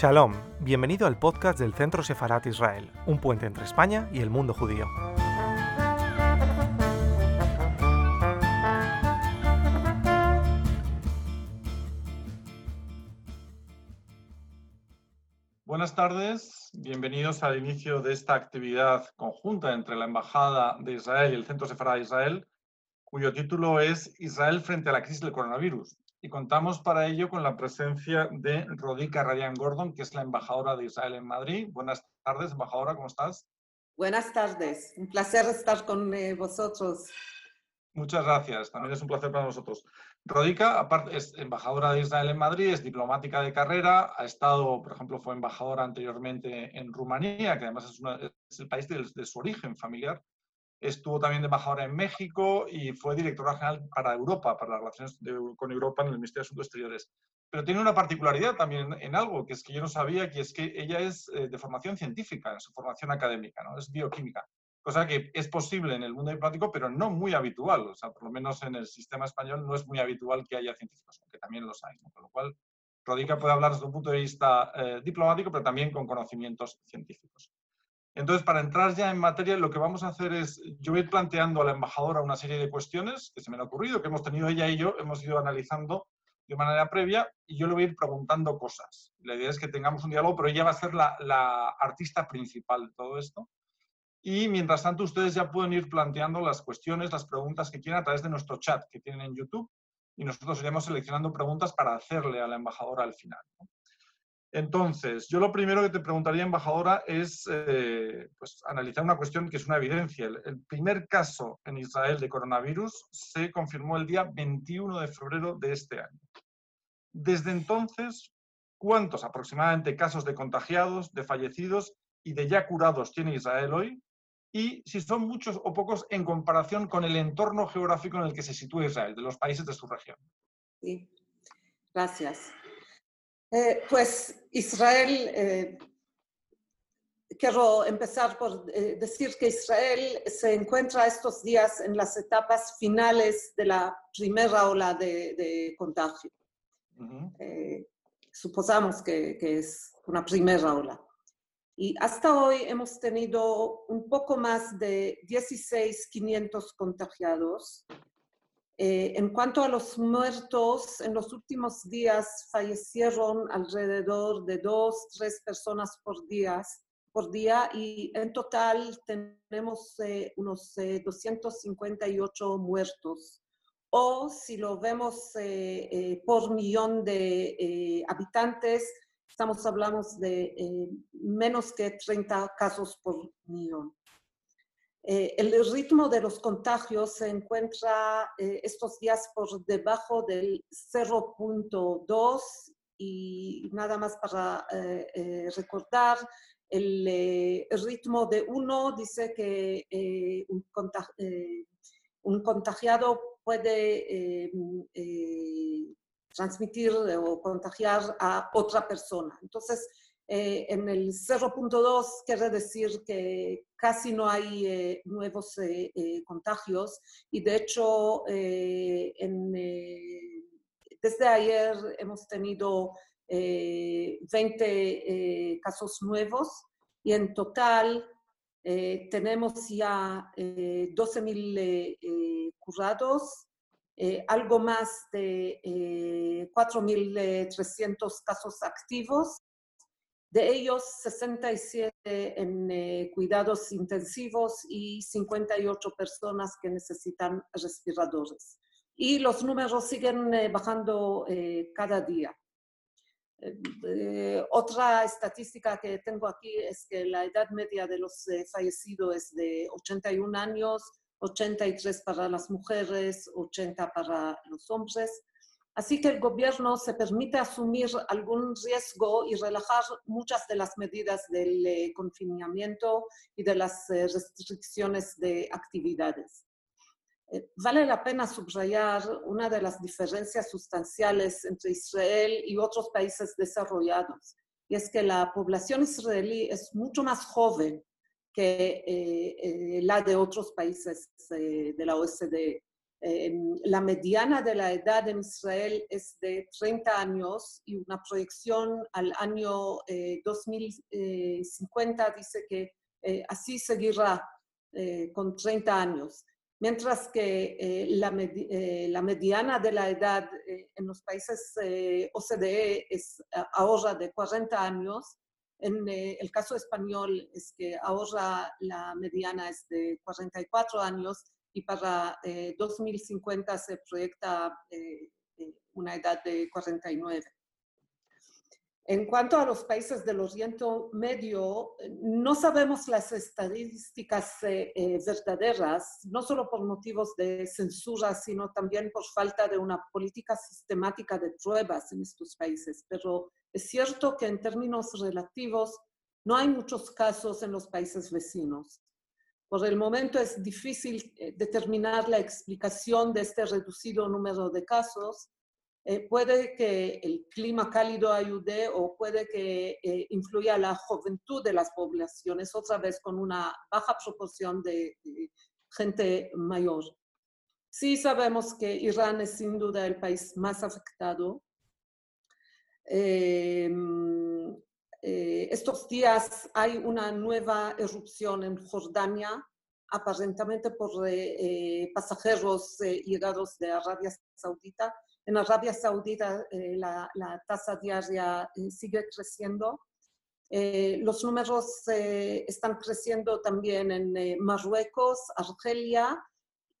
Shalom, bienvenido al podcast del Centro Sefarat Israel, un puente entre España y el mundo judío. Buenas tardes, bienvenidos al inicio de esta actividad conjunta entre la Embajada de Israel y el Centro Sefarat Israel, cuyo título es Israel frente a la crisis del coronavirus y contamos para ello con la presencia de Rodica Ryan Gordon, que es la embajadora de Israel en Madrid. Buenas tardes, embajadora, ¿cómo estás? Buenas tardes, un placer estar con eh, vosotros. Muchas gracias, también es un placer para nosotros. Rodica, aparte, es embajadora de Israel en Madrid, es diplomática de carrera, ha estado, por ejemplo, fue embajadora anteriormente en Rumanía, que además es, el país de su origen familiar, Estuvo también de embajadora en México y fue directora general para Europa, para las relaciones con Europa en el Ministerio de Asuntos Exteriores. Pero tiene una particularidad también en, algo, que es que yo no sabía, que es que ella es eh, de formación científica, en su formación académica, ¿no? es bioquímica. Cosa que es posible en el mundo diplomático, pero no muy habitual. O sea, por lo menos en el sistema español no es muy habitual que haya científicos, aunque también los hay. Con lo cual, Rodica puede hablar desde un punto de vista eh, diplomático, pero también con conocimientos científicos. Entonces, para entrar ya en materia, lo que vamos a hacer es, yo voy a ir planteando a la embajadora una serie de cuestiones que se me han ocurrido, que hemos tenido ella y yo, hemos ido analizando de manera previa y yo le voy a ir preguntando cosas. La idea es que tengamos un diálogo, pero ella va a ser la, la artista principal de todo esto. Y mientras tanto, ustedes ya pueden ir planteando las cuestiones, las preguntas que quieran a través de nuestro chat que tienen en YouTube y nosotros iremos seleccionando preguntas para hacerle a la embajadora al final. Entonces, yo lo primero que te preguntaría, embajadora, es eh, pues, analizar una cuestión que es una evidencia. El, primer caso en Israel de coronavirus se confirmó el día 21 de febrero de este año. Desde entonces, ¿cuántos aproximadamente casos de contagiados, de fallecidos y de ya curados tiene Israel hoy? Y si son muchos o pocos en comparación con el entorno geográfico en el que se sitúa Israel, de los países de su región. Sí, gracias. Eh, pues Israel, eh, quiero empezar por eh, decir que Israel se encuentra estos días en las etapas finales de la primera ola de, contagio. suposamos que, que, es una primera ola. Y hasta hoy hemos tenido un poco más de 16.500 contagiados eh, en cuanto a los muertos, en los últimos días fallecieron alrededor de dos, tres personas por día, y en total tenemos eh, unos 258 eh, muertos. O si lo vemos por millón de habitantes, estamos hablando de menos que 30 casos por millón. Eh, el ritmo de los contagios se encuentra eh, estos días por debajo del 0.2 y nada más para eh, recordar, el, ritmo de 1 dice que un, un, contagiado puede transmitir o contagiar a otra persona. Entonces, eh, en el 0.2 quiere decir que casi no hay eh, nuevos eh, contagios. Y de hecho desde ayer hemos tenido 20 casos nuevos. Y en total tenemos ya 12.000 curados, algo más de 4.300 casos activos de ellos, 67 en eh, cuidados intensivos y 58 personas que necesitan respiradores. Y los números siguen eh, bajando eh, cada día. otra estadística que tengo aquí es que la edad media de los fallecidos es de 81 años, 83 para las mujeres, 80 para los hombres. Así que el gobierno se permite asumir algún riesgo y relajar muchas de las medidas del eh, confinamiento y de las eh, restricciones de actividades. Eh, vale la pena subrayar una de las diferencias sustanciales entre Israel y otros países desarrollados, y es que la población israelí es mucho más joven que la de otros países de la OSD la mediana de la edad en Israel es de 30 años y una proyección al año 2050 dice que así seguirá con 30 años mientras que eh, la, eh, la, mediana de la edad eh, en los países OCDE es ahorra de 40 años. En el caso español es que ahorra la mediana es de 44 años y para 2050 se proyecta una edad de 49. En cuanto a los países del Oriente Medio, no sabemos las estadísticas eh, eh, verdaderas, no solo por motivos de censura, sino también por falta de una política sistemática de pruebas en estos países. Pero es cierto que en términos relativos no hay muchos casos en los países vecinos. Por el momento es difícil eh, determinar la explicación de este reducido número de casos, eh, puede que el clima cálido ayude o puede que eh, influya la juventud de las poblaciones, otra vez con una baja proporción de, gente mayor. Sí sabemos que Irán es sin duda el país más afectado. Em, eh, estos días hay una nueva erupción en Jordania, aparentemente por pasajeros llegados de Arabia Saudita en Arabia Saudita eh, la, tasa diaria eh, sigue creciendo. Eh, los números están creciendo también en Marruecos, Argelia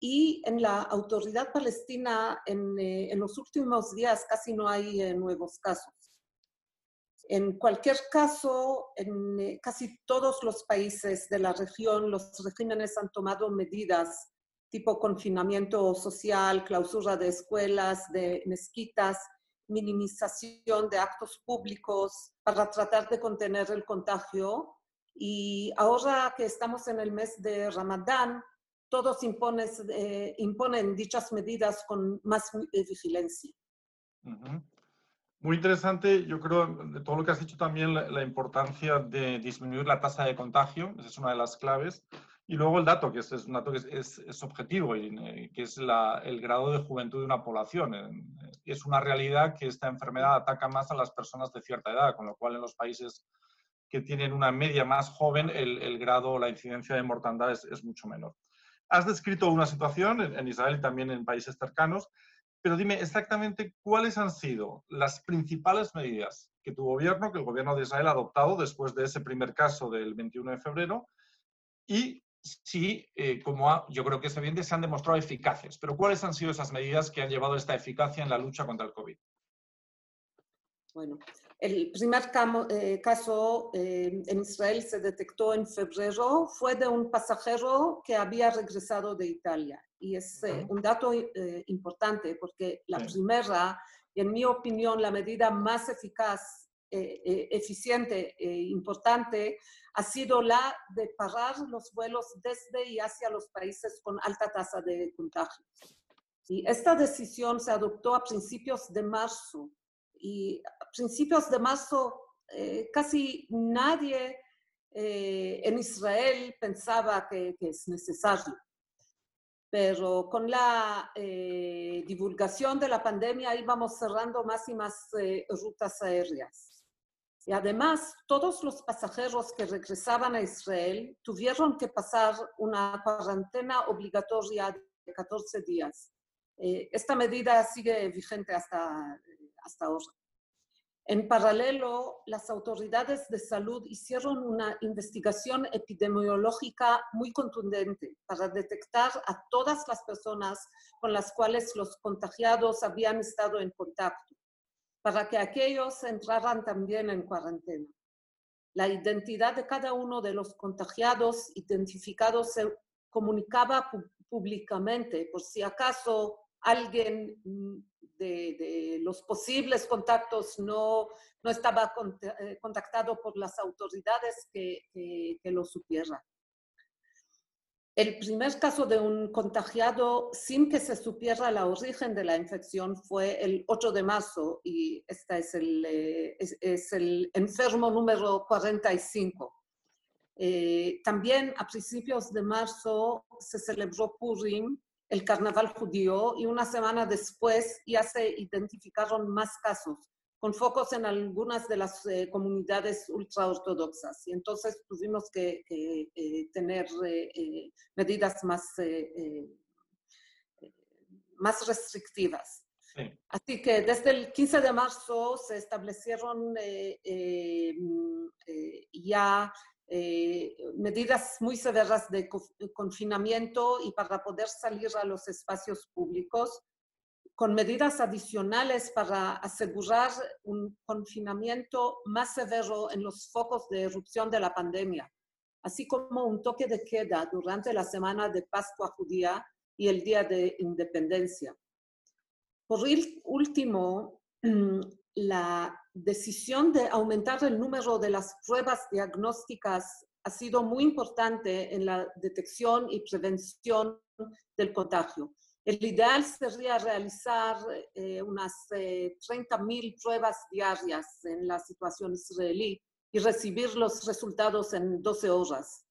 y en la autoridad palestina en, en los últimos días casi no hay nuevos casos. En cualquier caso, en casi todos los países de la región, los regímenes han tomado medidas tipo confinamiento social, clausura de escuelas, de mezquitas, minimización de actos públicos para tratar de contener el contagio. Y ahora que estamos en el mes de Ramadán, todos eh, imponen dichas medidas con más eh, vigilancia. Muy interesante, yo creo, de todo lo que has dicho también, la, importancia de disminuir la tasa de contagio, esa es una de las claves. Y luego el dato, que es, un dato que es, es, objetivo, y, eh, que es la, el grado de juventud de una población. Es una realidad que esta enfermedad ataca más a las personas de cierta edad, con lo cual en los países que tienen una media más joven, el, el grado, la incidencia de mortandad es, es, mucho menor. Has descrito una situación en Israel y también en países cercanos, pero dime exactamente cuáles han sido las principales medidas que tu gobierno, que el gobierno de Israel ha adoptado después de ese primer caso del 21 de febrero y sí, eh, como yo creo que es evidente, se han demostrado eficaces. Pero ¿cuáles han sido esas medidas que han llevado esta eficacia en la lucha contra el COVID? Bueno, el primer eh, caso eh, en Israel se detectó en febrero, fue de un pasajero que había regresado de Italia. Y es un dato importante porque la primera, y en mi opinión, la medida más eficaz eh, eh, eficiente e importante ha sido la de parar los vuelos desde y hacia los países con alta tasa de contagios. Y esta decisión se adoptó a principios de marzo. Y a principios de marzo eh, casi nadie en Israel pensaba que, es necesario. Pero con la divulgación de la pandemia íbamos cerrando más y más rutas aéreas. Y además, todos los pasajeros que regresaban a Israel tuvieron que pasar una cuarentena obligatoria de 14 días. Eh, esta medida sigue vigente hasta, hasta ahora. En paralelo, las autoridades de salud hicieron una investigación epidemiológica muy contundente para detectar a todas las personas con las cuales los contagiados habían estado en contacto para que aquellos entraran también en cuarentena. La identidad de cada uno de los contagiados identificados se comunicaba públicamente por si acaso alguien mm, de, los posibles contactos no, no estaba eh, contactado por las autoridades que, que, que lo supiera. El primer caso de un contagiado sin que se supiera el origen de la infección fue el 8 de marzo y este es el, eh, es, el enfermo número 45. Eh, también a principios de marzo se celebró Purim el carnaval judío y una semana después ya se identificaron más casos, con focos en algunas de las eh, comunidades ultraortodoxas. Y entonces tuvimos que, eh, tener eh, medidas más, más restrictivas. Así que desde el 15 de marzo se establecieron ya eh, medidas muy severas de confinamiento y para poder salir a los espacios públicos, con medidas adicionales para asegurar un confinamiento más severo en los focos de erupción de la pandemia, así como un toque de queda durante la semana de Pascua judía y el Día de Independencia. Por último, la decisión de aumentar el número de las pruebas diagnósticas ha sido muy importante en la detección y prevención del contagio. El ideal sería realizar eh, unas eh, 30.000 pruebas diarias en la situación israelí y recibir los resultados en 12 horas.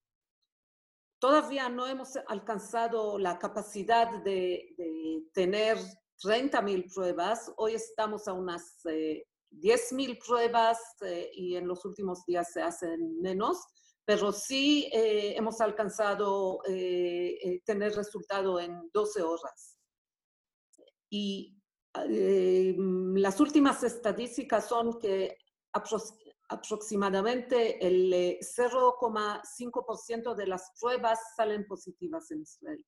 Todavía no hemos alcanzado la capacidad de, de tener 30.000 pruebas. Hoy estamos a unas eh, 10.000 pruebas eh, y en los últimos días se hacen menos, pero sí eh, hemos alcanzado eh, tener resultado en 12 horas. Y las últimas estadísticas son que aproximadamente el 0,5% de las pruebas salen positivas en Israel.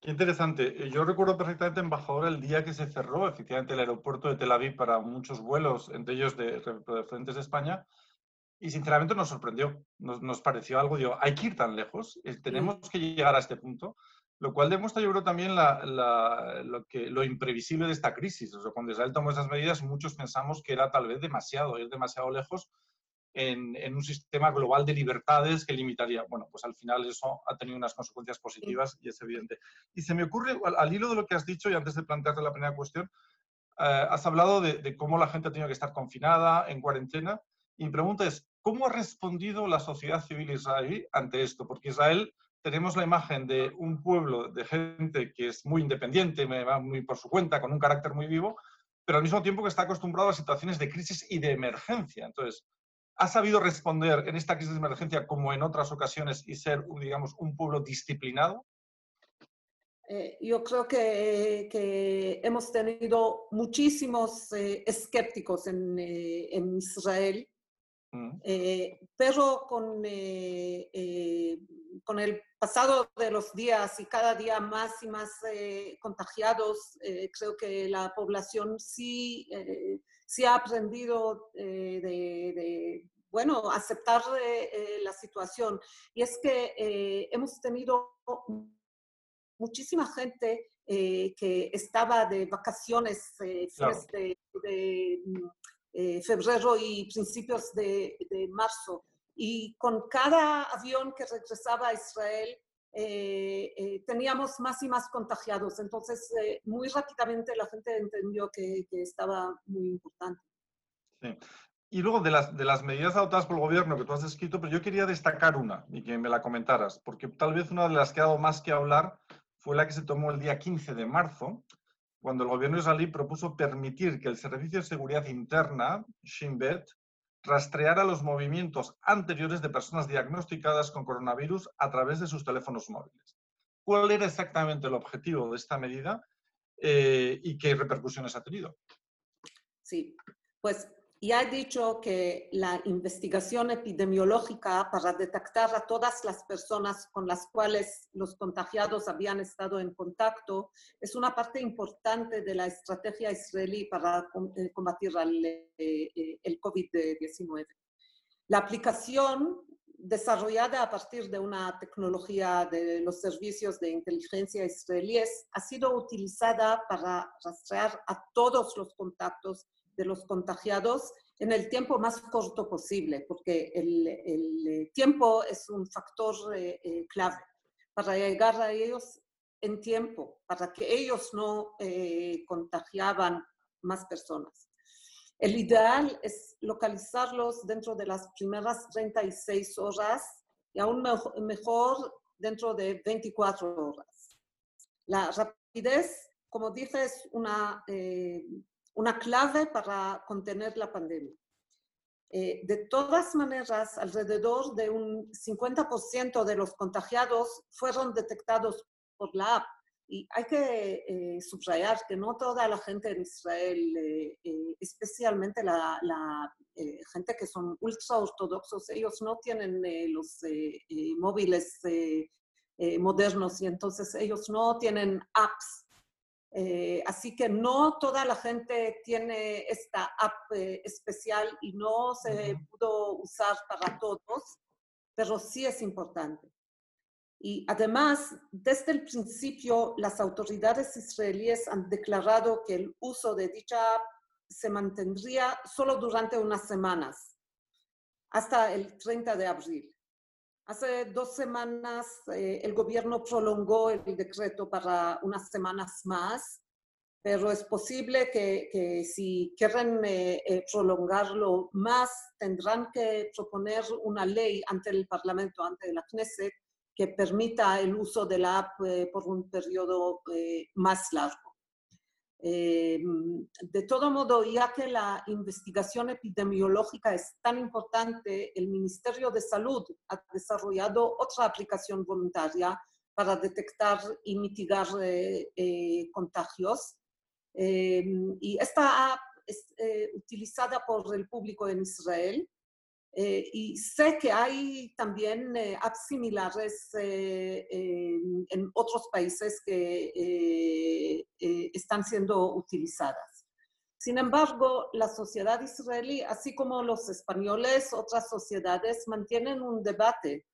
Qué interesante. Eh, yo recuerdo perfectamente, embajador, el día que se cerró efectivamente el aeropuerto de Tel Aviv para muchos vuelos, entre ellos de, frentes de España, y sinceramente nos sorprendió. Nos, pareció algo, digo, hay que ir tan lejos, eh, tenemos que llegar a este punto, lo cual demuestra, yo creo, también lo, que, lo imprevisible de esta crisis. O sea, cuando Israel tomó esas medidas, muchos pensamos que era tal vez demasiado, ir demasiado lejos, en, un sistema global de libertades que limitaría. Bueno, pues al final eso ha tenido unas consecuencias positivas y es evidente. Y se me ocurre, al, hilo de lo que has dicho y antes de plantearte la primera cuestión, eh, has hablado de, cómo la gente ha tenido que estar confinada, en cuarentena, y mi pregunta es, ¿cómo ha respondido la sociedad civil israelí ante esto? Porque Israel tenemos la imagen de un pueblo de gente que es muy independiente, va muy por su cuenta, con un carácter muy vivo, pero al mismo tiempo que está acostumbrado a situaciones de crisis y de emergencia. Entonces, ha sabido responder en esta crisis de emergencia como en otras ocasiones y ser, digamos, un pueblo disciplinado? Eh, yo creo que, hemos tenido muchísimos eh, escépticos en, eh, Israel, mm. pero con, con el pasado de los días y cada día más y más contagiados, creo que la población sí sí ha aprendido eh, de, bueno, aceptar eh, eh, la situación. Y es que hemos tenido muchísima gente que estaba de vacaciones de, mm, febrero y principios de, marzo. Y con cada avión que regresaba a Israel, eh, eh, teníamos más y más contagiados. Entonces, eh, muy rápidamente la gente entendió que, estaba muy importante. Sí. Y luego de las, de las medidas adoptadas por el gobierno que tú has descrito, pero yo quería destacar una y que me la comentaras, porque tal vez una de las que ha dado más que hablar fue la que se tomó el día 15 de marzo, cuando el gobierno israelí propuso permitir que el Servicio de Seguridad Interna, Shin Bet, rastrear a los movimientos anteriores de personas diagnosticadas con coronavirus a través de sus teléfonos móviles. ¿Cuál era exactamente el objetivo de esta medida eh, y qué repercusiones ha tenido? Sí, pues ya he dicho que la investigación epidemiológica para detectar a todas las personas con las cuales los contagiados habían estado en contacto es una parte importante de la estrategia israelí para eh, combatir eh, eh, el COVID-19. La aplicación desarrollada a partir de una tecnología de los servicios de inteligencia israelíes ha sido utilizada para rastrear a todos los contactos de los contagiados en el tiempo más corto posible, porque el, el tiempo es un factor eh, eh, clave para llegar a ellos en tiempo, para que ellos no eh, contagiaban más personas. El ideal es localizarlos dentro de las primeras 36 horas y aún mejor dentro de 24 horas. La rapidez, como dije, es una, eh, una clave para contener la pandemia. Eh, de todas maneras, alrededor de un 50% de los contagiados fueron detectados por la app. Y hay que eh, subrayar que no toda la gente en Israel, eh, especialmente la, la gente que son ultra ortodoxos, ellos no tienen los móviles modernos y entonces ellos no tienen apps eh, así que no toda la gente tiene esta app eh, especial y no se pudo usar para todos, pero sí es importante. Y además, desde el principio, las autoridades israelíes han declarado que el uso de dicha app se mantendría solo durante unas semanas, hasta el 30 de abril. Hace dos semanas eh, el gobierno prolongó el decreto para unas semanas más, pero es posible que, si quieren eh, eh, prolongarlo más, tendrán que proponer una ley ante el Parlamento, ante la Knesset, que permita el uso de la app por un periodo más largo. Eh, de todo modo, ya que la investigación epidemiológica es tan importante, el Ministerio de Salud ha desarrollado otra aplicación voluntaria para detectar y mitigar eh, eh, contagios. y esta app es utilizada por el público en Israel eh, y sé que hay también eh, apps similares eh, en, otros países que están siendo utilizadas. Sin embargo, la sociedad israelí, así como los españoles, otras sociedades, mantienen un debate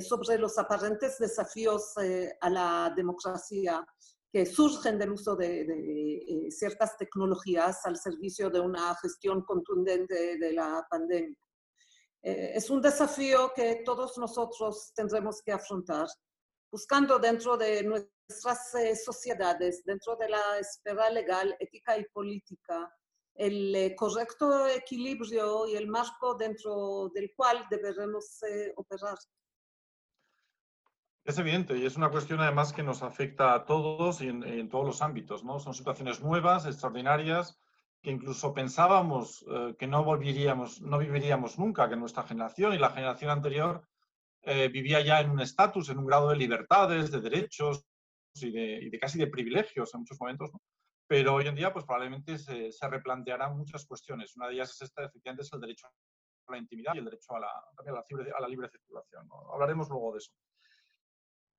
sobre los aparentes desafíos a la democracia que surgen del uso de ciertas tecnologías al servicio de una gestión contundente de la pandemia. Eh, es un desafío que todos nosotros tendremos que afrontar, buscando dentro de nuestras eh, sociedades, dentro de la esfera legal, ética y política, el eh, correcto equilibrio y el marco dentro del cual deberemos operar. Es evidente y es una cuestión además que nos afecta a todos y en, en todos los ámbitos, ¿no? Son situaciones nuevas, extraordinarias, que incluso pensábamos eh, que no volveríamos, no viviríamos nunca, que nuestra generación y la generación anterior eh, vivía ya en un estatus, en un grado de libertades, de derechos y de, casi de privilegios en muchos momentos, pero hoy en día pues probablemente se, replantearán muchas cuestiones. Una de ellas es esta, efectivamente, es el derecho a la intimidad y el derecho a la, a la, libre, circulación. Hablaremos luego de eso.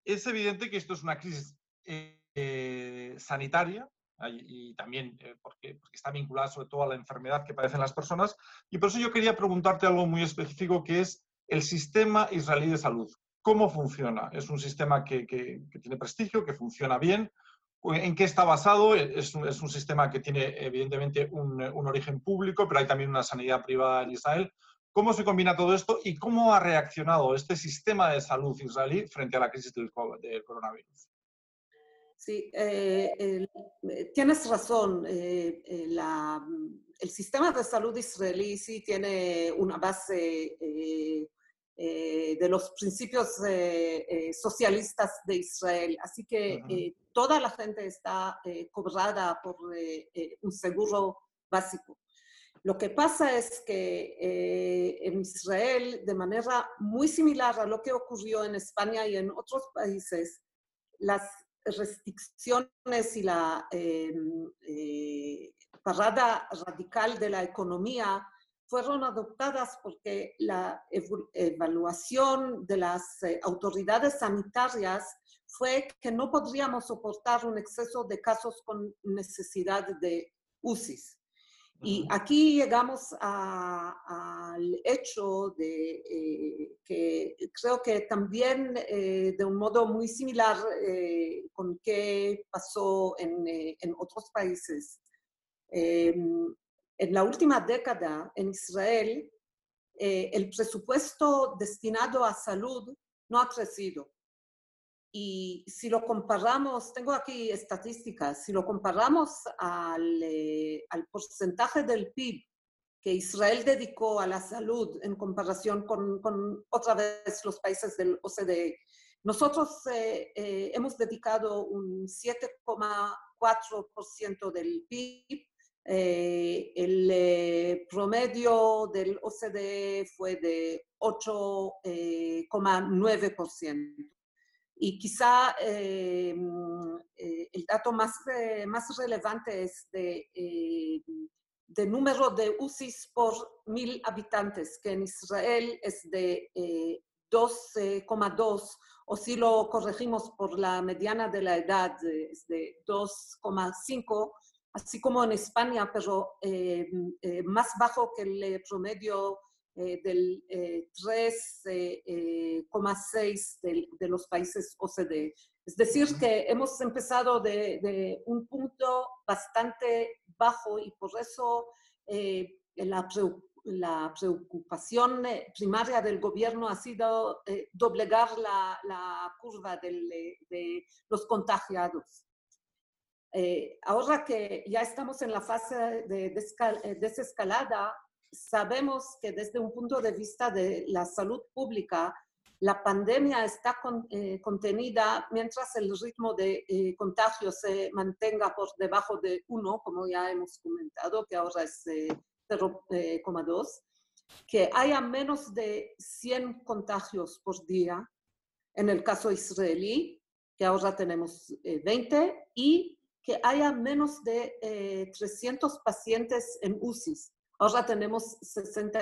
Es evidente que esto es una crisis eh, sanitaria y también eh, porque, porque, está vinculada sobre todo a la enfermedad que padecen las personas. Y por eso yo quería preguntarte algo muy específico que es el sistema israelí de salud. ¿Cómo funciona? ¿Es un sistema que, que, tiene prestigio, que funciona bien? ¿En qué está basado? Es un, es un sistema que tiene evidentemente un, un, origen público, pero hay también una sanidad privada en Israel. ¿Cómo se combina todo esto y cómo ha reaccionado este sistema de salud israelí frente a la crisis del, del coronavirus? Sí, eh, eh, tienes razón. Eh, mm, el sistema de salud israelí sí tiene una base de los principios socialistas de Israel. Así que toda la gente está cobrada por un seguro básico. Lo que pasa es que en Israel, de manera muy similar a lo que ocurrió en España y en otros países, las restricciones y la eh, eh, parada radical de la economía fueron adoptadas porque la evaluación de las eh, autoridades sanitarias fue que no podríamos soportar un exceso de casos con necesidad de UCIs. Y aquí llegamos al hecho de eh, que creo que también eh, de un modo muy similar eh, con qué pasó en, en otros países. Em, en la última década en Israel, el presupuesto destinado a salud no ha crecido. Y si lo comparamos, tengo aquí estadísticas, si lo comparamos al, eh, al, porcentaje del PIB que Israel dedicó a la salud en comparación con, con, otra vez los países del OCDE, Nosotros hemos dedicado un 7,4% del PIB eh, el eh, promedio del OCDE fue de 8,9%. Eh, y quizá el dato más, más relevante es de, número de UCIs por mil habitantes, que en Israel es de 12,2, o si lo corregimos por la mediana de la edad, es de 2,5 así como en España, pero eh, eh, más bajo que el eh, del 3,6 de, de, los países OCDE. Es decir, que hemos empezado de, un punto bastante bajo y por eso la, la, preocupación primaria del gobierno ha sido doblegar la, la curva del, de los contagiados. Eh, ahora que ya estamos en la fase de eh, desescalada, sabemos que desde un punto de vista de la salud pública, la pandemia está eh, contenida mientras el ritmo de contagio se mantenga por debajo de 1, como ya hemos comentado, que ahora es 0,2, que haya menos de 100 contagios por día, en el caso israelí, que ahora tenemos 20, y que haya menos de 300 eh, pacientes en UCIs. Ahora tenemos 60.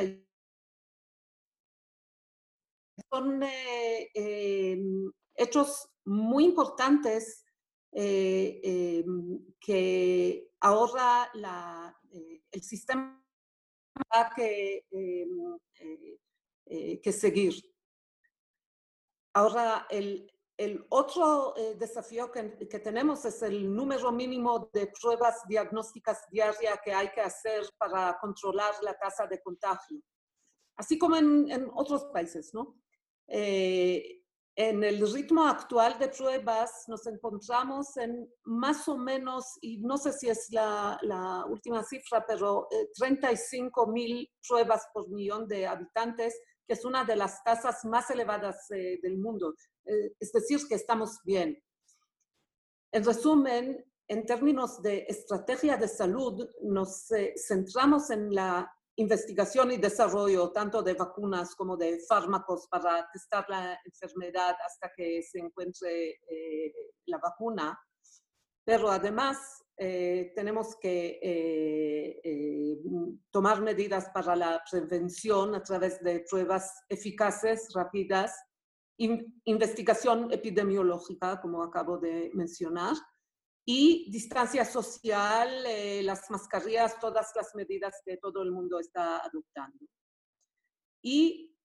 Son eh, em, hechos muy importantes eh, em, que ahora la, el sistema va que, em, que seguir. Ahora, el, el otro eh, desafío que, tenemos es el número mínimo de pruebas diagnósticas diarias que hay que hacer para controlar la tasa de contagio, así como en, otros países, ¿no? Eh, en el ritmo actual de pruebas nos encontramos en más o menos, y no sé si es la, última cifra, pero 35 eh, mil pruebas por millón de habitantes, que es una de las tasas más elevadas del mundo. Eh, es decir, que estamos bien. En resumen, en términos de estrategia de salud, nos eh, centramos en la investigación y desarrollo tanto de vacunas como de fármacos para testar la enfermedad hasta que se encuentre eh, la vacuna. Pero además tenemos que tomar medidas para la prevención a través de pruebas eficaces, rápidas investigación epidemiológica, como acabo de mencionar, y distancia social, eh, las mascarillas, todas las medidas que todo el mundo está adoptando. Y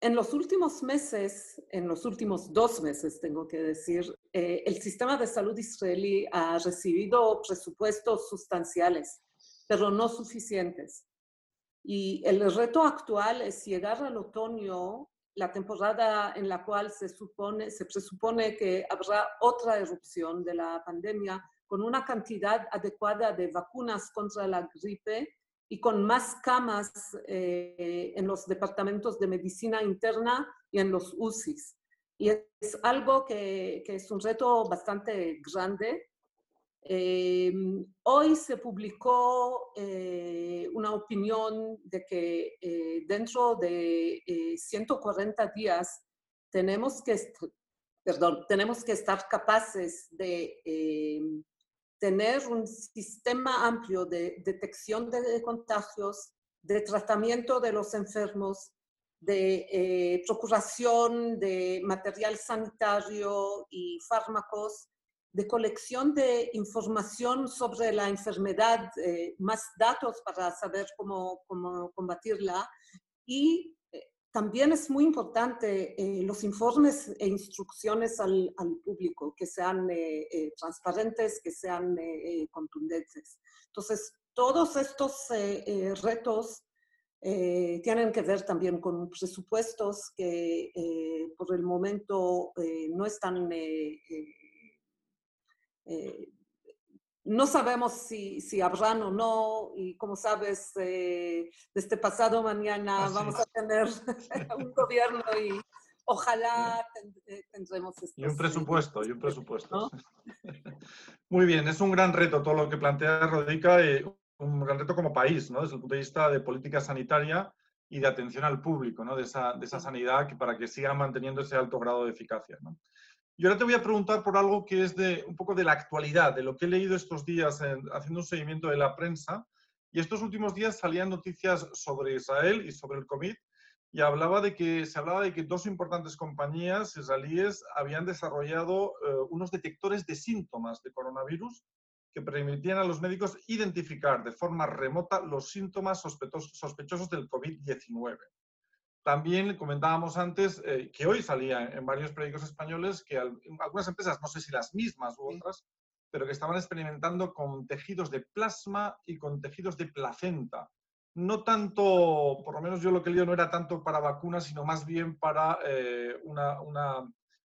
en los últimos meses, en los últimos dos meses, tengo que decir, eh, el sistema de salud israelí ha recibido presupuestos sustanciales, pero no suficientes. Y el reto actual es llegar al otoño la temporada en la cual se, supone, se presupone que habrá otra erupción de la pandemia con una cantidad adecuada de vacunas contra la gripe y con más camas eh, en los departamentos de medicina interna y en los UCIs. Y es algo que, que es un reto bastante grande. Em, hoy se publicó eh, una opinión de que eh, dentro de 140 eh, días tenemos que, tenemos que estar capaces de em, tener un sistema amplio de detección de contagios, de tratamiento de los enfermos, de procuración de material sanitario y fármacos de colección de información sobre la enfermedad, eh, más datos para saber cómo, cómo combatirla. Y eh, también es muy importante eh, los informes e instrucciones al, al público, que sean transparentes, que sean contundentes. Entonces, todos estos retos tienen que ver también con presupuestos que por el momento no están eh, no sabemos si, si, habrán o no, y como sabes, eh, desde pasado mañana vamos a tener un gobierno y ojalá tendremos Y un presupuesto, y un presupuesto. Muy bien, es un gran reto todo lo que plantea Rodica, un gran reto como país, ¿no? desde el punto de vista de política sanitaria y de atención al público, ¿no? de, esa, de esa sanidad que, para que siga manteniendo ese alto grado de eficacia. ¿no? Y ahora te voy a preguntar por algo que es de un poco de la actualidad, de lo que he leído estos días haciendo un seguimiento de la prensa. Y estos últimos días salían noticias sobre Israel y sobre el COVID y hablaba de que, se hablaba de que dos importantes compañías israelíes habían desarrollado eh, unos detectores de síntomas de coronavirus que permitían a los médicos identificar de forma remota los síntomas sospechosos del COVID-19. También comentábamos antes eh, que hoy salía en varios periódicos españoles que algunas empresas, no sé si las mismas u otras, pero que estaban experimentando con tejidos de plasma y con tejidos de placenta. No tanto, por lo menos yo lo que leído no era tanto para vacunas, sino más bien para eh, una,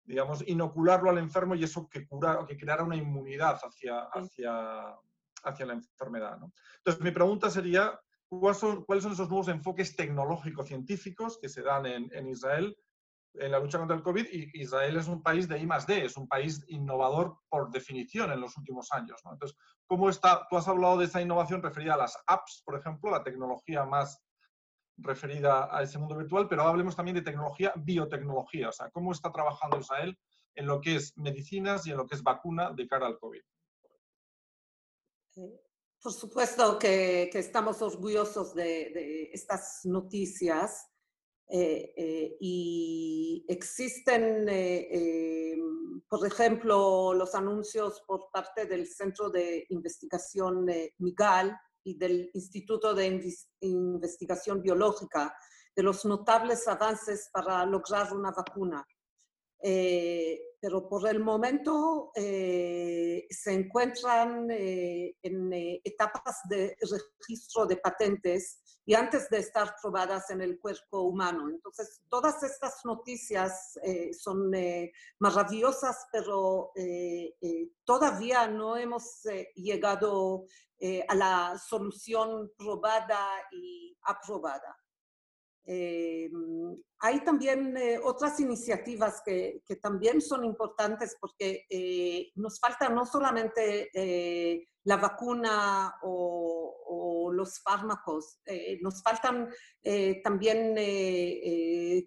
digamos, inocularlo al enfermo y eso que, cura, que creara una inmunidad hacia, hacia, hacia la enfermedad. Entonces, mi pregunta sería, ¿cuáles son, ¿cuáles son esos nuevos enfoques tecnológicos científicos que se dan en, en Israel en la lucha contra el COVID? Y Israel es un país de I +D, es un país innovador por definición en los últimos años. Entonces, ¿cómo está? Tú has hablado de esa innovación referida a las apps, por ejemplo, la tecnología más referida a ese mundo virtual, pero hablemos también de tecnología, biotecnología, o sea, cómo está trabajando Israel en lo que es medicinas y en lo que es vacuna de cara al COVID. Eh, por supuesto que, estamos orgullosos de, estas noticias eh, eh, y existen, por ejemplo, los anuncios por parte del Centro de Investigación MIGAL, y del Instituto de Investigación Biológica de los notables avances para lograr una vacuna. Eh, pero por el momento eh, se encuentran eh, en etapas de registro de patentes y antes de estar probadas en el cuerpo humano. Entonces, todas estas noticias son maravillosas, pero todavía no hemos llegado a la solución probada y aprobada. Eh, hay también eh, otras iniciativas que, que, también son importantes porque eh, nos falta no solamente la vacuna o, los fármacos, nos faltan también,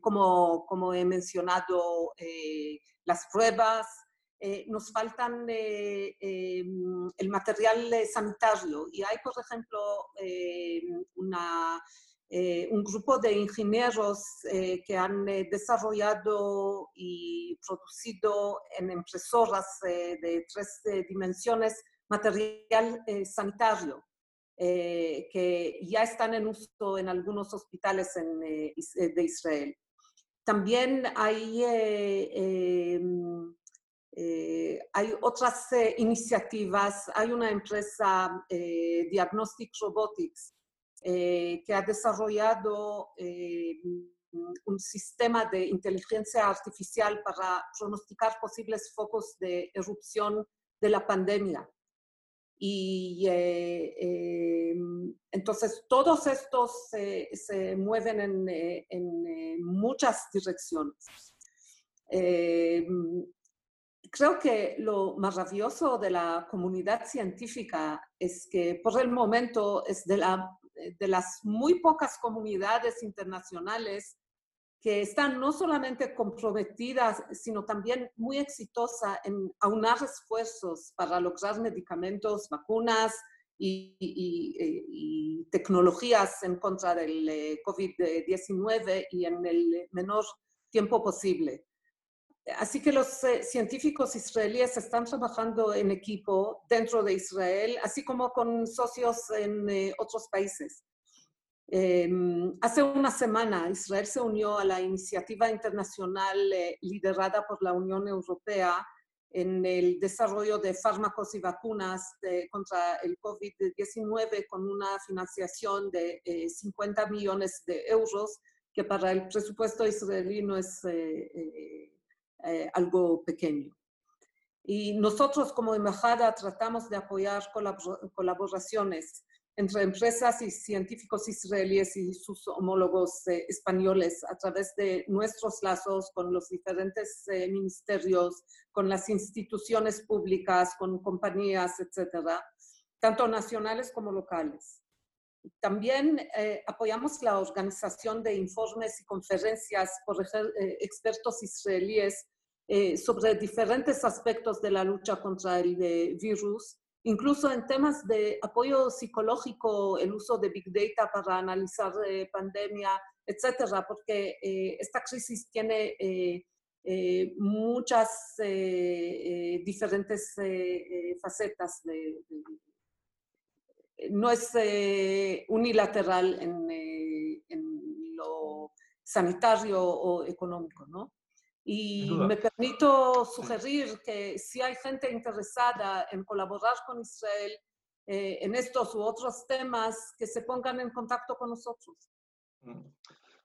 como, como, he mencionado, las pruebas, nos faltan el material sanitario. Y hay, por ejemplo, una eh, un grupo de ingenieros eh, que han eh, desarrollado y producido en impresoras de tres dimensiones material sanitario, que ya están en uso en algunos hospitales de Israel. También hay, em, hay otras iniciativas, hay una empresa, Diagnostic Robotics, eh, que ha desarrollado eh, un sistema de inteligencia artificial para pronosticar posibles focos de erupción de la pandemia. Y eh, entonces todos estos se mueven en, en muchas direcciones. creo que lo maravilloso de la comunidad científica es que por el momento es de la de las muy pocas comunidades internacionales que están no solamente comprometidas, sino también muy exitosas en aunar esfuerzos para lograr medicamentos, vacunas y, tecnologías en contra del eh, COVID-19 y en el menor tiempo posible. Así que los eh, científicos israelíes están trabajando en equipo dentro de Israel, así como con socios en eh, otros países. Em, hace una semana Israel se unió a la iniciativa internacional eh, liderada por la Unión Europea en el desarrollo de fármacos y vacunas contra el COVID-19 con una financiación de 50 millones de euros, que para el presupuesto israelí no es eh, algo pequeño. Y nosotros como embajada tratamos de apoyar colaboraciones entre empresas y científicos israelíes y sus homólogos eh, españoles a través de nuestros lazos con los diferentes eh, ministerios, con las instituciones públicas, con compañías, etcétera, tanto nacionales como locales. También eh, apoyamos la organización de informes y conferencias por expertos israelíes sobre diferentes aspectos de la lucha contra el virus incluso en temas de apoyo psicológico, el uso de Big Data para analizar eh, pandemia, etcétera, porque eh, esta crisis tiene eh, muchas diferentes facetas. No es unilateral en, en, lo sanitario o económico, ¿no? Y me permito sugerir que si hay gente interesada en colaborar con Israel eh, en estos u otros temas, que se pongan en contacto con nosotros.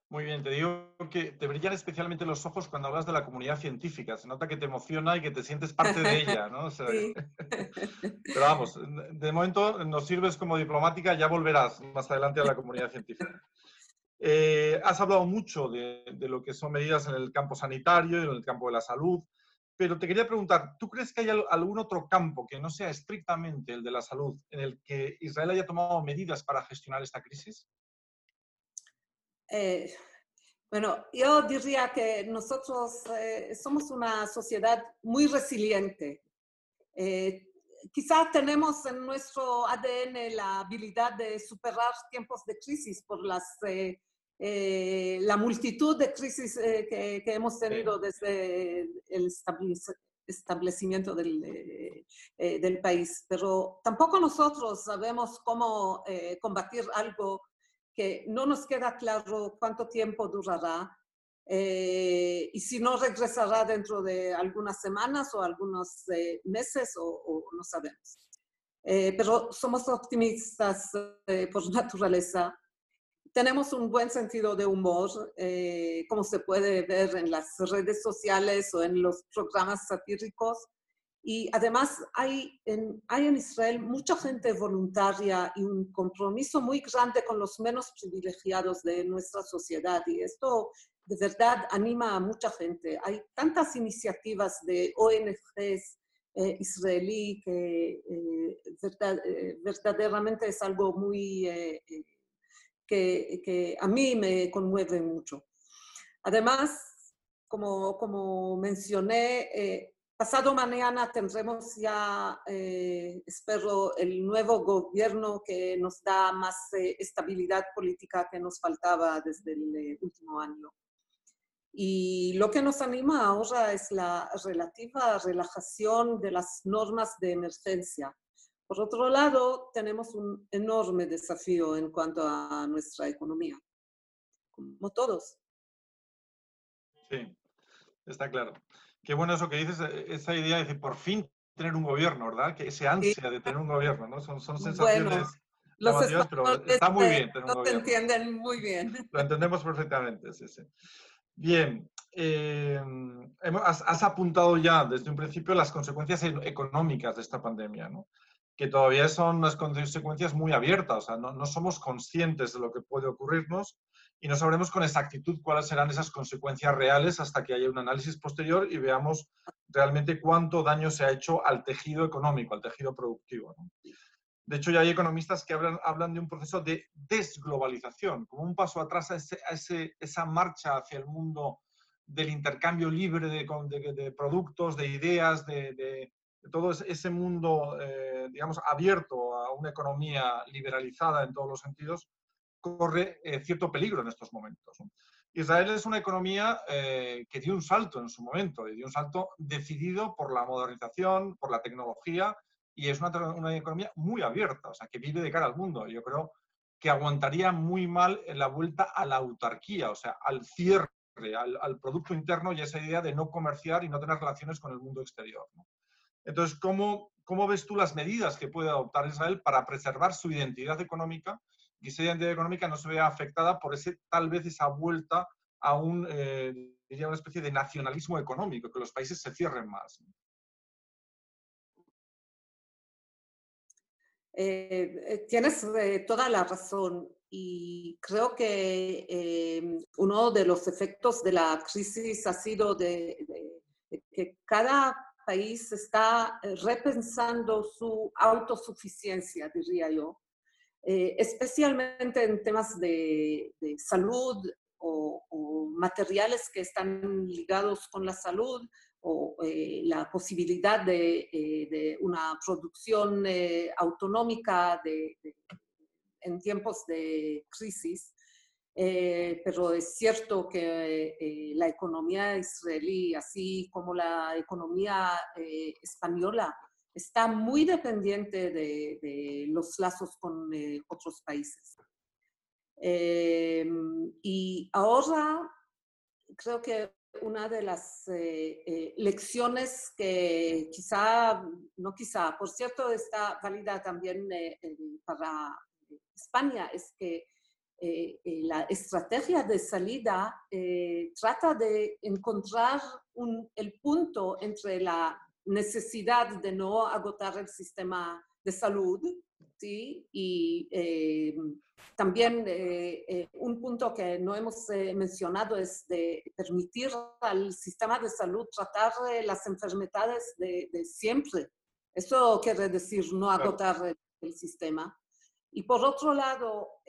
Muy bien, te digo que te brillan especialmente los ojos cuando hablas de la comunidad científica. Se nota que te emociona y que te sientes parte de ella, ¿no? sí. Pero vamos, de momento nos sirves como diplomática, ya volverás más adelante a la comunidad científica. Eh, has hablado mucho de, lo que son medidas en el campo sanitario y en el campo de la salud, pero te quería preguntar, ¿tú crees que hay algún otro campo que no sea estrictamente el de la salud en el que Israel haya tomado medidas para gestionar esta crisis? Eh, bueno, yo diría que nosotros eh, somos una sociedad muy resiliente. quizá tenemos en nuestro ADN la habilidad de superar tiempos de crisis por las eh, la multitud de crisis eh, que, hemos tenido desde el establecimiento del, eh, del, país, pero tampoco nosotros sabemos cómo combatir algo que no nos queda claro cuánto tiempo durará y si no regresará dentro de algunas semanas o algunos meses o, no sabemos. pero somos optimistas por naturaleza tenemos un buen sentido de humor, eh, como se puede ver en las redes sociales o en los programas satíricos. Y además hay en, hay en Israel mucha gente voluntaria y un compromiso muy grande con los menos privilegiados de nuestra sociedad. Y esto de verdad anima a mucha gente. Hay tantas iniciativas de ONGs eh, israelí que eh, verdaderamente es algo muy que, a mí me conmueve mucho. Además, como, como mencioné, eh, pasado mañana tendremos ya, eh, espero, el nuevo gobierno que nos da más eh, estabilidad política que nos faltaba desde el último año. Y lo que nos anima ahora es la relativa relajación de las normas de emergencia por otro lado, tenemos un enorme desafío en cuanto a nuestra economía, como todos. Sí, está claro. Qué bueno eso que dices, e, esa idea de decir, por fin tener un gobierno, ¿verdad? Que ese ansia de tener un gobierno, ¿no? Son, son sensaciones bueno, pero está muy bien tener un no te entienden muy bien. Lo entendemos perfectamente, sí, sí. Bien, eh, has, has, apuntado ya desde un principio las consecuencias económicas de esta pandemia, ¿no? que todavía son unas consecuencias muy abiertas, o sea, no, no, somos conscientes de lo que puede ocurrirnos y no sabremos con exactitud cuáles serán esas consecuencias reales hasta que haya un análisis posterior y veamos realmente cuánto daño se ha hecho al tejido económico, al tejido productivo. De hecho, ya hay economistas que hablan, hablan, de un proceso de desglobalización, como un paso atrás a, ese, esa marcha hacia el mundo del intercambio libre de, de, de productos, de ideas, de, todo ese mundo, eh, digamos, abierto a una economía liberalizada en todos los sentidos, corre eh, cierto peligro en estos momentos. Israel es una economía eh, que dio un salto en su momento, y dio un salto decidido por la modernización, por la tecnología, y es una, una, economía muy abierta, o sea, que vive de cara al mundo. Yo creo que aguantaría muy mal la vuelta a la autarquía, o sea, al cierre, al, al producto interno y esa idea de no comerciar y no tener relaciones con el mundo exterior. ¿no? Entonces, ¿cómo, ¿cómo ves tú las medidas que puede adoptar Israel para preservar su identidad económica y esa identidad económica no se vea afectada por ese, tal vez esa vuelta a un, eh, una especie de nacionalismo económico, que los países se cierren más? tienes toda la razón y creo que uno de los efectos de la crisis ha sido de que cada país está repensando su autosuficiencia, diría yo, eh, especialmente en temas de, salud o, materiales que están ligados con la salud o eh, la posibilidad de, eh, una producción autonómica en tiempos de crisis. pero es cierto que la economía israelí, así como la economía española, está muy dependiente de, los lazos con eh, otros países. Em, y ahora creo que una de las eh, eh, lecciones que quizá, no quizá, por cierto, está válida también para España, es que la estrategia de salida trata de encontrar el punto entre la necesidad de no agotar el sistema de salud, ¿sí? Y eh, también eh, eh, un punto que no hemos mencionado es de permitir al sistema de salud tratar las enfermedades de, siempre. Eso quiere decir no agotar el, sistema. Y por otro lado,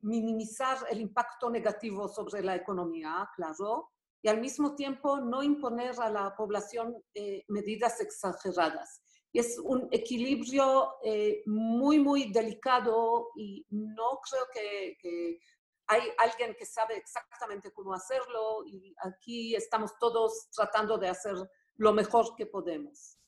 minimizar el impacto negativo sobre la economía, claro, y al mismo tiempo no imponer a la población eh, medidas exageradas. Y es un equilibrio eh, muy, muy delicado y no creo que, hay alguien que sabe exactamente cómo hacerlo y aquí estamos todos tratando de hacer lo mejor que podemos.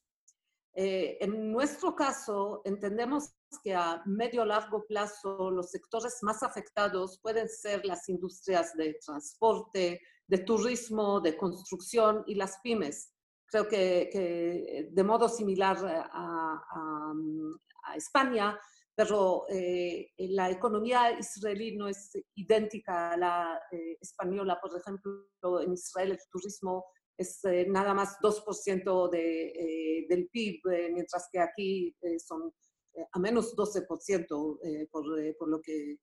Eh, en nuestro caso, entendemos que a medio largo plazo los sectores más afectados pueden ser las industrias de transporte, de turismo, de construcción y las pymes. Creo que, de modo similar a, España, pero eh, la economía israelí no es idéntica a la eh, española. Por ejemplo, en Israel el turismo es eh, nada más 2% de, del PIB, mientras que aquí son a menos 12% por, por, lo que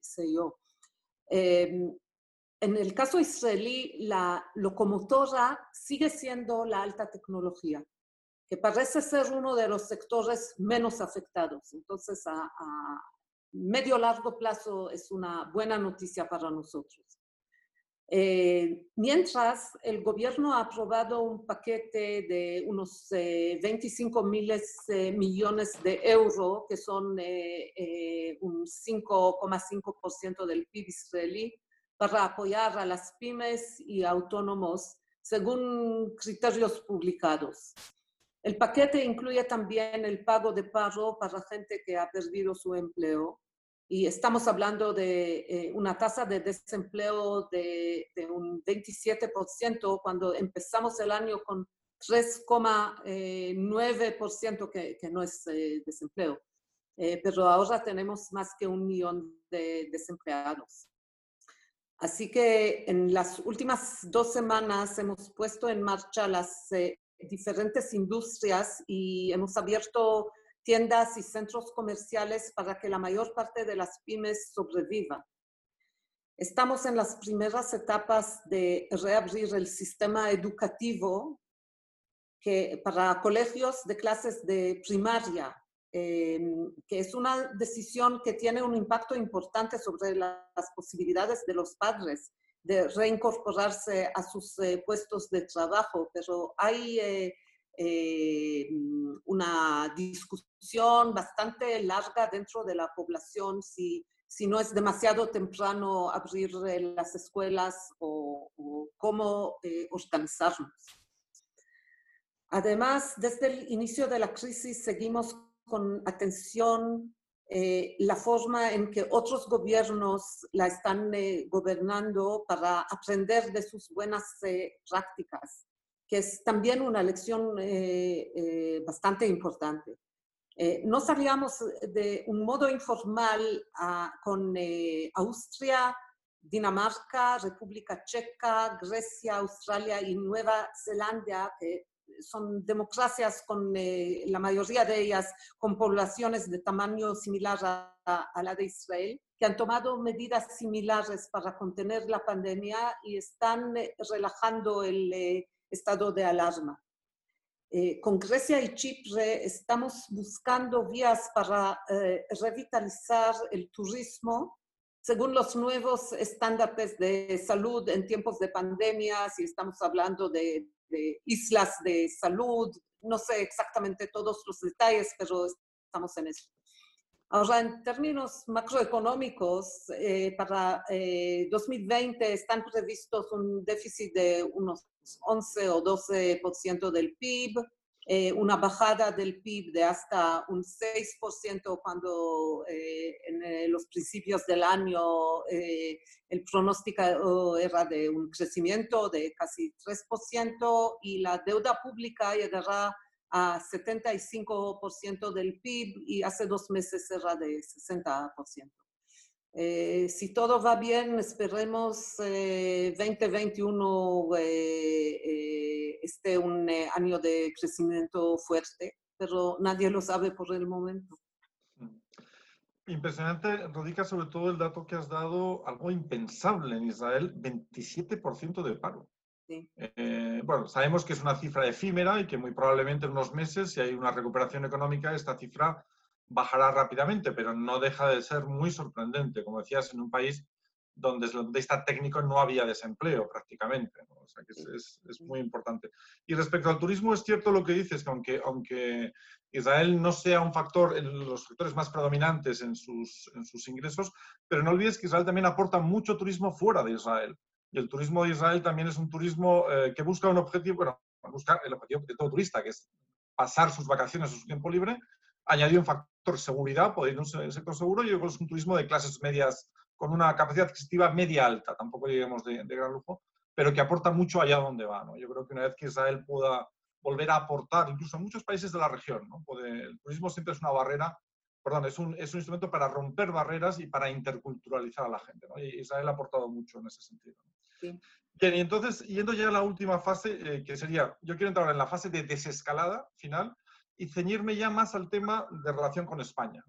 sé yo. En el caso israelí, la locomotora sigue siendo la alta tecnología, que parece ser uno de los sectores menos afectados. Entonces, a, medio largo plazo es una buena noticia para nosotros. Eh, mientras, el gobierno ha aprobado un paquete de unos 25 eh, miles, eh, millones de euros, que son un 5,5% del PIB israelí, para apoyar a las pymes y autónomos según criterios publicados. El paquete incluye también el pago de paro para gente que ha perdido su empleo y estamos hablando de eh, una tasa de desempleo de, un 27% cuando empezamos el año con 3,9% que, que, no es eh, desempleo. Eh, pero ahora tenemos más que un millón de desempleados. Así que en las últimas dos semanas hemos puesto en marcha las eh, diferentes industrias y hemos abierto tiendas y centros comerciales para que la mayor parte de las pymes sobreviva. Estamos en las primeras etapas de reabrir el sistema educativo que, para colegios de clases de primaria Em, que es una decisión que tiene un impacto importante sobre las posibilidades de los padres de reincorporarse a sus eh, puestos de trabajo, pero hay eh, eh, una discusión bastante larga dentro de la población si, si no es demasiado temprano abrir las escuelas o, o cómo organizarnos. Además, desde el inicio de la crisis seguimos con atención eh, la forma en que otros gobiernos la están eh, gobernando para aprender de sus buenas eh, prácticas, que es también una lección bastante importante. no salíamos de un modo informal con Austria, Dinamarca, República Checa, Grecia, Australia y Nueva Zelanda, que son democracias con la mayoría de ellas con poblaciones de tamaño similar a, la de Israel, que han tomado medidas similares para contener la pandemia y están relajando el estado de alarma. con Grecia y Chipre estamos buscando vías para revitalizar el turismo según los nuevos estándares de salud en tiempos de pandemia, si estamos hablando de, islas de salud, no sé exactamente todos los detalles, pero estamos en eso. Ahora, en términos macroeconómicos, eh, para 2020 eh, están previstos un déficit de unos 11 o 12% del PIB, eh, una bajada del PIB de hasta un 6% cuando eh, en eh, los principios del año el pronóstico era de un crecimiento de casi 3% y la deuda pública llegará a 75% del PIB y hace dos meses era de 60%. Eh, si todo va bien, esperemos eh, 2021 eh, esté un eh, año de crecimiento fuerte, pero nadie lo sabe por el momento. Mm. Impresionante, Rodica, sobre todo el dato que has dado, algo impensable en Israel, 27% de paro. Sí. bueno, sabemos que es una cifra efímera y que muy probablemente en unos meses, si hay una recuperación económica, esta cifra bajará rápidamente, pero no deja de ser muy sorprendente, como decías, en un país donde desde el punto de vista técnico no había desempleo prácticamente. O sea que es, es, muy importante. Y respecto al turismo, es cierto lo que dices, que aunque, aunque Israel no sea un factor, en los factores más predominantes en sus, en sus ingresos, pero no olvides que Israel también aporta mucho turismo fuera de Israel. Y el turismo de Israel también es un turismo eh, que busca un objetivo, bueno, busca el objetivo de todo turista, que es pasar sus vacaciones o su tiempo libre añadió un factor seguridad, poder ir a un sector seguro, y yo creo que es un turismo de clases medias con una capacidad adquisitiva media alta, tampoco lleguemos de, gran lujo, pero que aporta mucho allá donde va. ¿no? Yo creo que una vez que Israel pueda volver a aportar, incluso en muchos países de la región, ¿no? el turismo siempre es una barrera, perdón, es un, es un, instrumento para romper barreras y para interculturalizar a la gente. ¿no? Y Israel ha aportado mucho en ese sentido. Sí. Bien, y entonces, yendo ya a la última fase, eh, que sería, yo quiero entrar en la fase de desescalada final, y ceñirme ya más al tema de relación con España.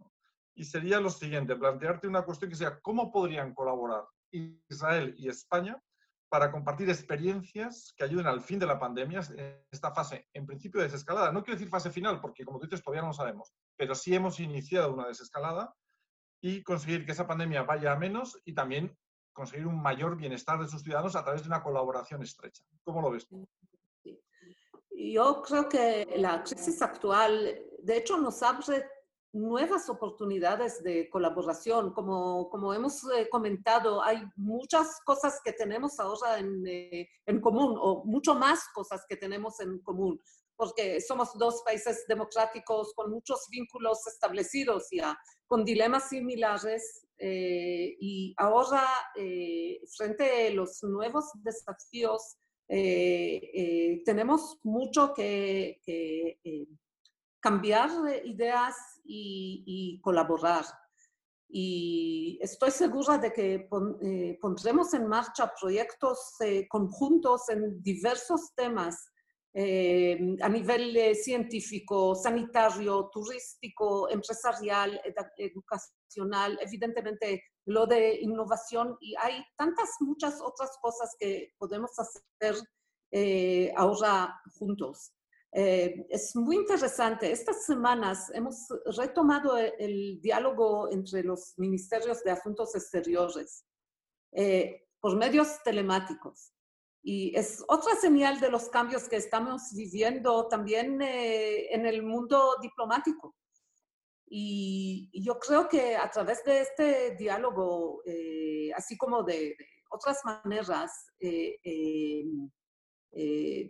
Y sería lo siguiente, plantearte una cuestión que sea, ¿cómo podrían colaborar Israel y España para compartir experiencias que ayuden al fin de la pandemia, esta fase, en principio, de desescalada? No quiero decir fase final, porque como tú dices, todavía no lo sabemos, pero sí hemos iniciado una desescalada y conseguir que esa pandemia vaya a menos y también conseguir un mayor bienestar de sus ciudadanos a través de una colaboración estrecha. ¿Cómo lo ves tú? Yo creo que la crisis actual, de hecho, nos abre nuevas oportunidades de colaboración. Como, como hemos eh, comentado, hay muchas cosas que tenemos ahora en, eh, en, común, o mucho más cosas que tenemos en común, porque somos dos países democráticos con muchos vínculos establecidos ya, con dilemas similares. Eh, y ahora, frente a los nuevos desafíos, eh, eh, tenemos mucho que, eh, cambiar ideas y, colaborar. Y estoy segura de que pondremos en marcha proyectos conjuntos en diversos temas a nivel científico, sanitario, turístico, empresarial, educacional, evidentemente lo de innovación y hay tantas, muchas otras cosas que podemos hacer eh, ahora juntos. Eh, es muy interesante. Estas semanas hemos retomado el, diálogo entre los ministerios de Asuntos Exteriores eh, por medios telemáticos. Y es otra señal de los cambios que estamos viviendo también en el mundo diplomático. Y, yo creo que a través de este diálogo, eh, así como de, otras maneras, eh, eh,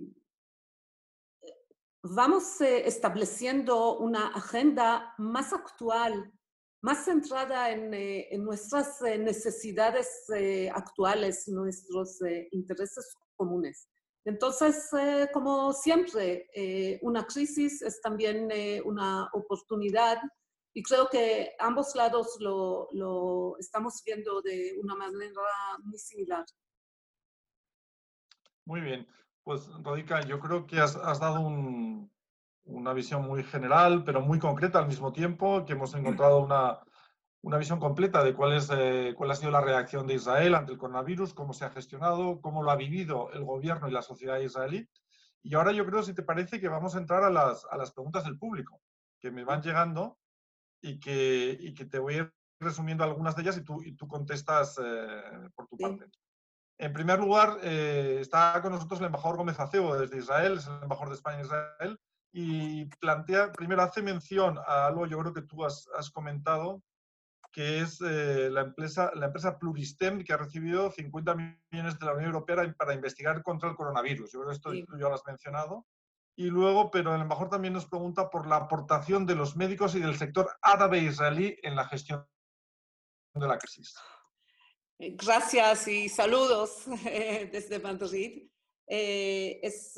vamos estableciendo una agenda más actual, más centrada en, en nuestras necesidades actuales, nuestros intereses comunes. Entonces, como siempre, una crisis es también una oportunidad y creo que ambos lados lo, lo estamos viendo de una manera muy similar. Muy bien. Pues, Rodica, yo creo que has, dado una visión muy general, pero muy concreta al mismo tiempo, que hemos encontrado una, una visión completa de cuál, es, eh, cuál ha sido la reacción de Israel ante el coronavirus, cómo se ha gestionado, cómo lo ha vivido el gobierno y la sociedad israelí. Y ahora yo creo, si te parece, que vamos a entrar a las, a las preguntas del público, que me van llegando y que, y que te voy a ir resumiendo algunas de ellas y tú, y tú contestas eh, por tu parte. En primer lugar, eh, está con nosotros el embajador Gómez Acebo desde Israel, es el embajador de España en Israel, y plantea, primero hace mención a algo yo creo que tú has, has comentado, que es eh, la, empresa, la empresa Pluristem, que ha recibido 50 millones de la Unión Europea para investigar contra el coronavirus. Yo creo que esto tú ya lo has mencionado. Y luego, pero el embajador también nos pregunta por la aportación de los médicos y del sector árabe-israelí en la gestión de la crisis. Eh, gracias y saludos desde Madrid. Eh, es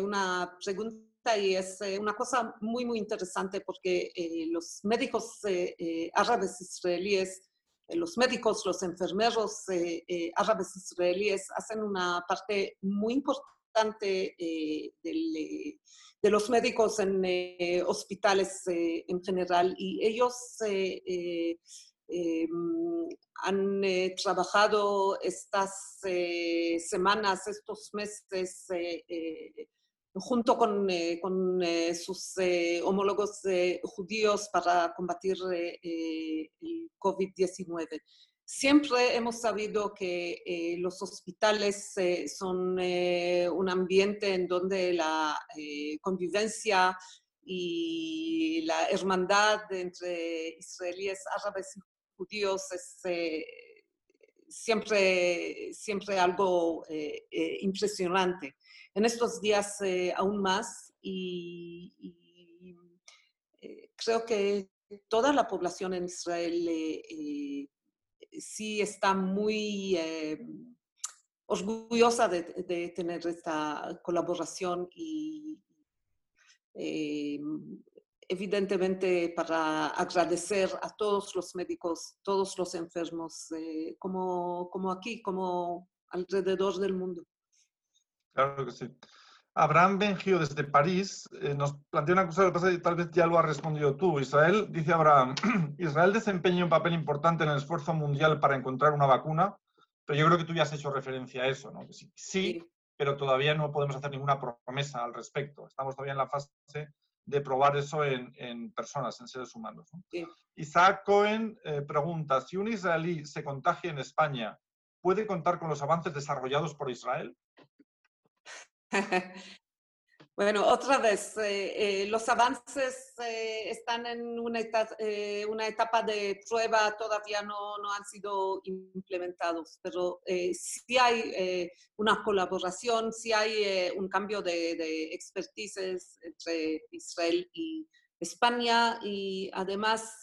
una pregunta y es eh, una cosa muy, muy interesante porque eh, los médicos eh, árabes israelíes, los médicos, los enfermeros árabes israelíes hacen una parte muy importante de los médicos en hospitales en general y ellos han trabajado estas semanas, estos meses junto con, eh, con eh, sus eh, homólogos judíos para combatir el COVID-19. Siempre hemos sabido que los hospitales son un ambiente en donde la convivencia y la hermandad entre israelíes, árabes y judíos es siempre, siempre algo impresionante. En estos días eh, aún más y, eh, creo que toda la población en Israel eh, sí está muy orgullosa de, tener esta colaboración y evidentemente para agradecer a todos los médicos, todos los enfermos, como, como aquí, como alrededor del mundo. Claro que sí. Abraham Bengio desde París eh, nos plantea una cosa que pasa tal vez ya lo has respondido tú. Israel, dice Abraham, Israel desempeña un papel importante en el esfuerzo mundial para encontrar una vacuna, pero yo creo que tú ya has hecho referencia a eso, ¿no? sí, pero todavía no podemos hacer ninguna promesa al respecto. Estamos todavía en la fase de probar eso en, personas, en seres humanos. Isaac Cohen eh, pregunta, si un israelí se contagia en España, ¿puede contar con los avances desarrollados por Israel? Bueno, otra vez, eh, eh, los avances eh, están en una etapa, una etapa, de prueba, todavía no, no han sido implementados, pero sí hay una colaboración, sí hay un cambio de, de expertices entre Israel y España y además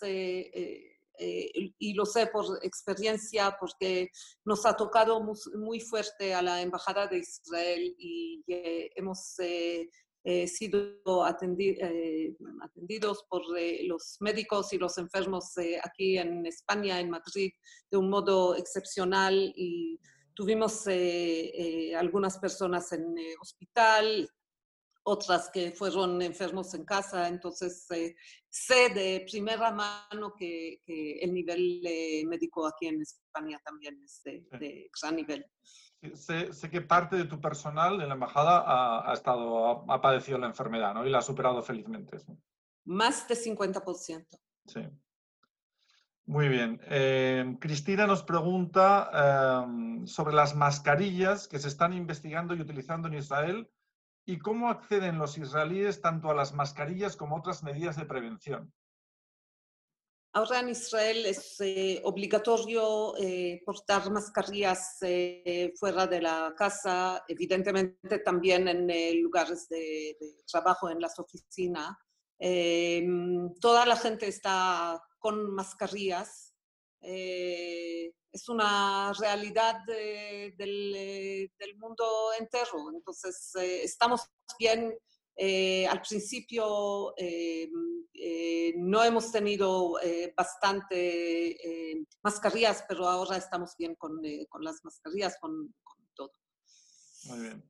eh, y lo sé por experiencia porque nos ha tocado muy, fuerte a la Embajada de Israel y hemos eh, eh, sido atendidos por los médicos y los enfermos aquí en España, en Madrid, de un modo excepcional y tuvimos algunas personas en hospital, otras que fueron enfermos en casa, entonces eh, sé de primera mano que, el nivel eh, médico aquí en España también es de, gran nivel. Sé, que parte de tu personal en la embajada ha, estado, ha, padecido la enfermedad, ¿no? Y la ha superado felizmente. Más de 50%. Sí. Muy bien. Eh, Cristina nos pregunta sobre las mascarillas que se están investigando y utilizando en Israel y cómo acceden los israelíes tanto a las mascarillas como a otras medidas de prevención. Ahora en Israel es eh, obligatorio eh, portar mascarillas eh, fuera de la casa, evidentemente también en lugares de, de, trabajo, en las oficinas. toda la gente está con mascarillas es una realidad eh, del, mundo entero. Entonces, eh, estamos bien. Eh, al principio no hemos tenido bastante mascarillas, pero ahora estamos bien con, las mascarillas, con, todo. Muy bien.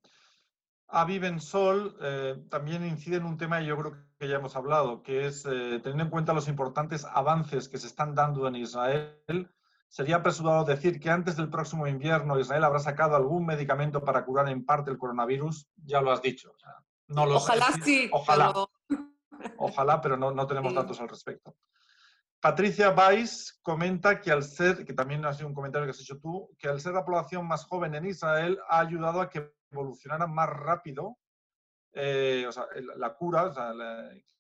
Avi Bensol eh, también incide en un tema que yo creo que ya hemos hablado, que es eh, teniendo en cuenta los importantes avances que se están dando en Israel, sería apresurado decir que antes del próximo invierno Israel habrá sacado algún medicamento para curar en parte el coronavirus. Ya lo has dicho. no lo ojalá sí. Ojalá. Ojalá, pero no, no tenemos datos al respecto. Patricia Weiss comenta que al ser, que también ha sido un comentario que has hecho tú, que al ser la población más joven en Israel ha ayudado a que evolucionara más rápido eh, la cura,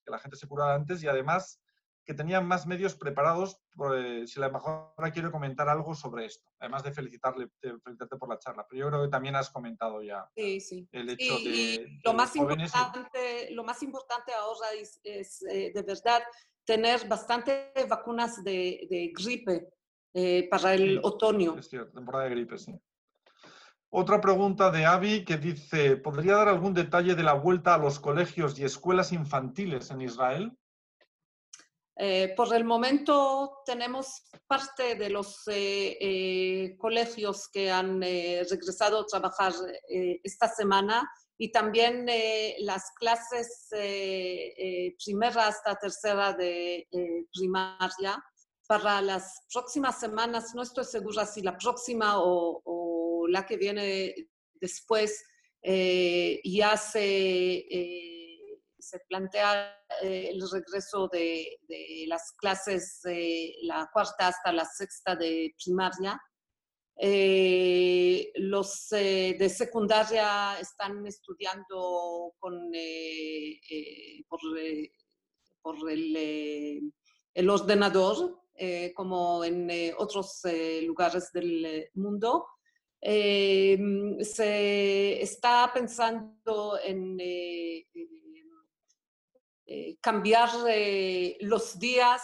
que la gente se curara antes y además que tenían más medios preparados. Pues, si la embajadora quiere comentar algo sobre esto, además de felicitarle, felicitarte por la charla, pero yo creo que también has comentado ya el hecho de, lo, más importante, lo más importante ahora es, eh, de verdad tener bastantes vacunas de, gripe eh, para el otoño. Es cierto, temporada de gripe, sí. Otra pregunta de Avi que dice, ¿podría dar algún detalle de la vuelta a los colegios y escuelas infantiles en Israel? Eh, por el momento tenemos parte de los eh, eh, colegios que han regresado a trabajar esta semana y también las clases primera hasta tercera de primaria. Para las próximas semanas, no estoy segura si la próxima o la que viene después eh, ya se, eh, se plantea eh, el regreso de, las clases, la cuarta hasta la sexta de primaria. los de secundaria están estudiando con, por, por el, el, ordenador, como en otros lugares del mundo. Eh, se está pensando en eh, eh, cambiar los días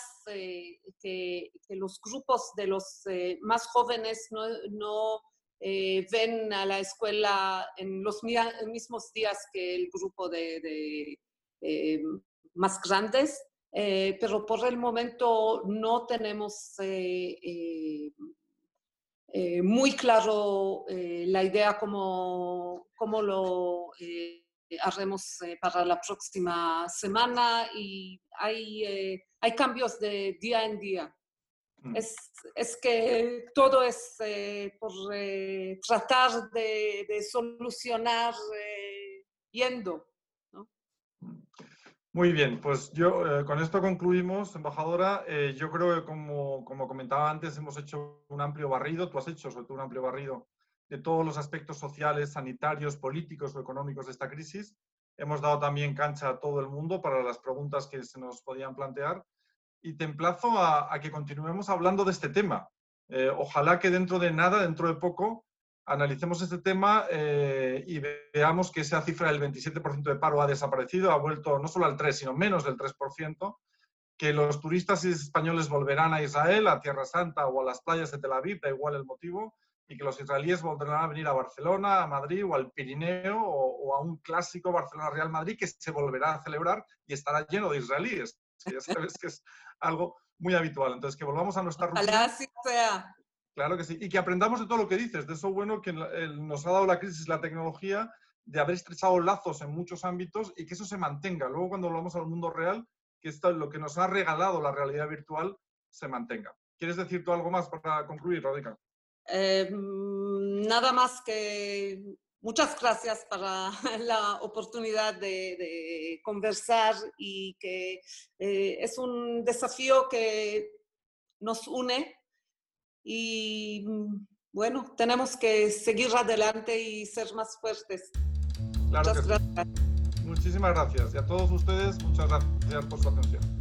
que, los grupos de los más jóvenes no, ven a la escuela en los mismos días que el grupo de, más grandes, pero por el momento no tenemos eh, muy claro eh, la idea cómo, cómo lo eh, haremos para la próxima semana y hay, hay cambios de día en día. Mm. Es, es, que todo es por tratar de, de solucionar yendo. Muy bien, pues yo eh, con esto concluimos, embajadora. Eh, yo creo que como, como, comentaba antes, hemos hecho un amplio barrido, tú has hecho sobre todo un amplio barrido de todos los aspectos sociales, sanitarios, políticos o económicos de esta crisis. Hemos dado también cancha a todo el mundo para las preguntas que se nos podían plantear y te emplazo a, que continuemos hablando de este tema. Eh, ojalá que dentro de nada, dentro de poco, analicemos este tema eh, y veamos que esa cifra del 27% de paro ha desaparecido, ha vuelto no solo al 3, sino menos del 3%, que los turistas españoles volverán a Israel, a Tierra Santa o a las playas de Tel Aviv, da igual el motivo, y que los israelíes volverán a venir a Barcelona, a Madrid o al Pirineo o, a un clásico Barcelona-Real Madrid que se volverá a celebrar y estará lleno de israelíes. ya sabes que es algo muy habitual. Entonces, que volvamos a nuestra rutina. sea. Claro que sí. Y que aprendamos de todo lo que dices, de eso bueno que nos ha dado la crisis, la tecnología, de haber estrechado lazos en muchos ámbitos y que eso se mantenga. Luego, cuando volvamos al mundo real, que esto, lo que nos ha regalado la realidad virtual se mantenga. ¿Quieres decir tú algo más para concluir, Radica? Eh, nada más que muchas gracias para la oportunidad de, conversar y que eh, es un desafío que nos une y mm, bueno, tenemos que seguir adelante y ser más fuertes. muchas gracias. Muchísimas gracias. Y a todos ustedes, muchas gracias por su atención.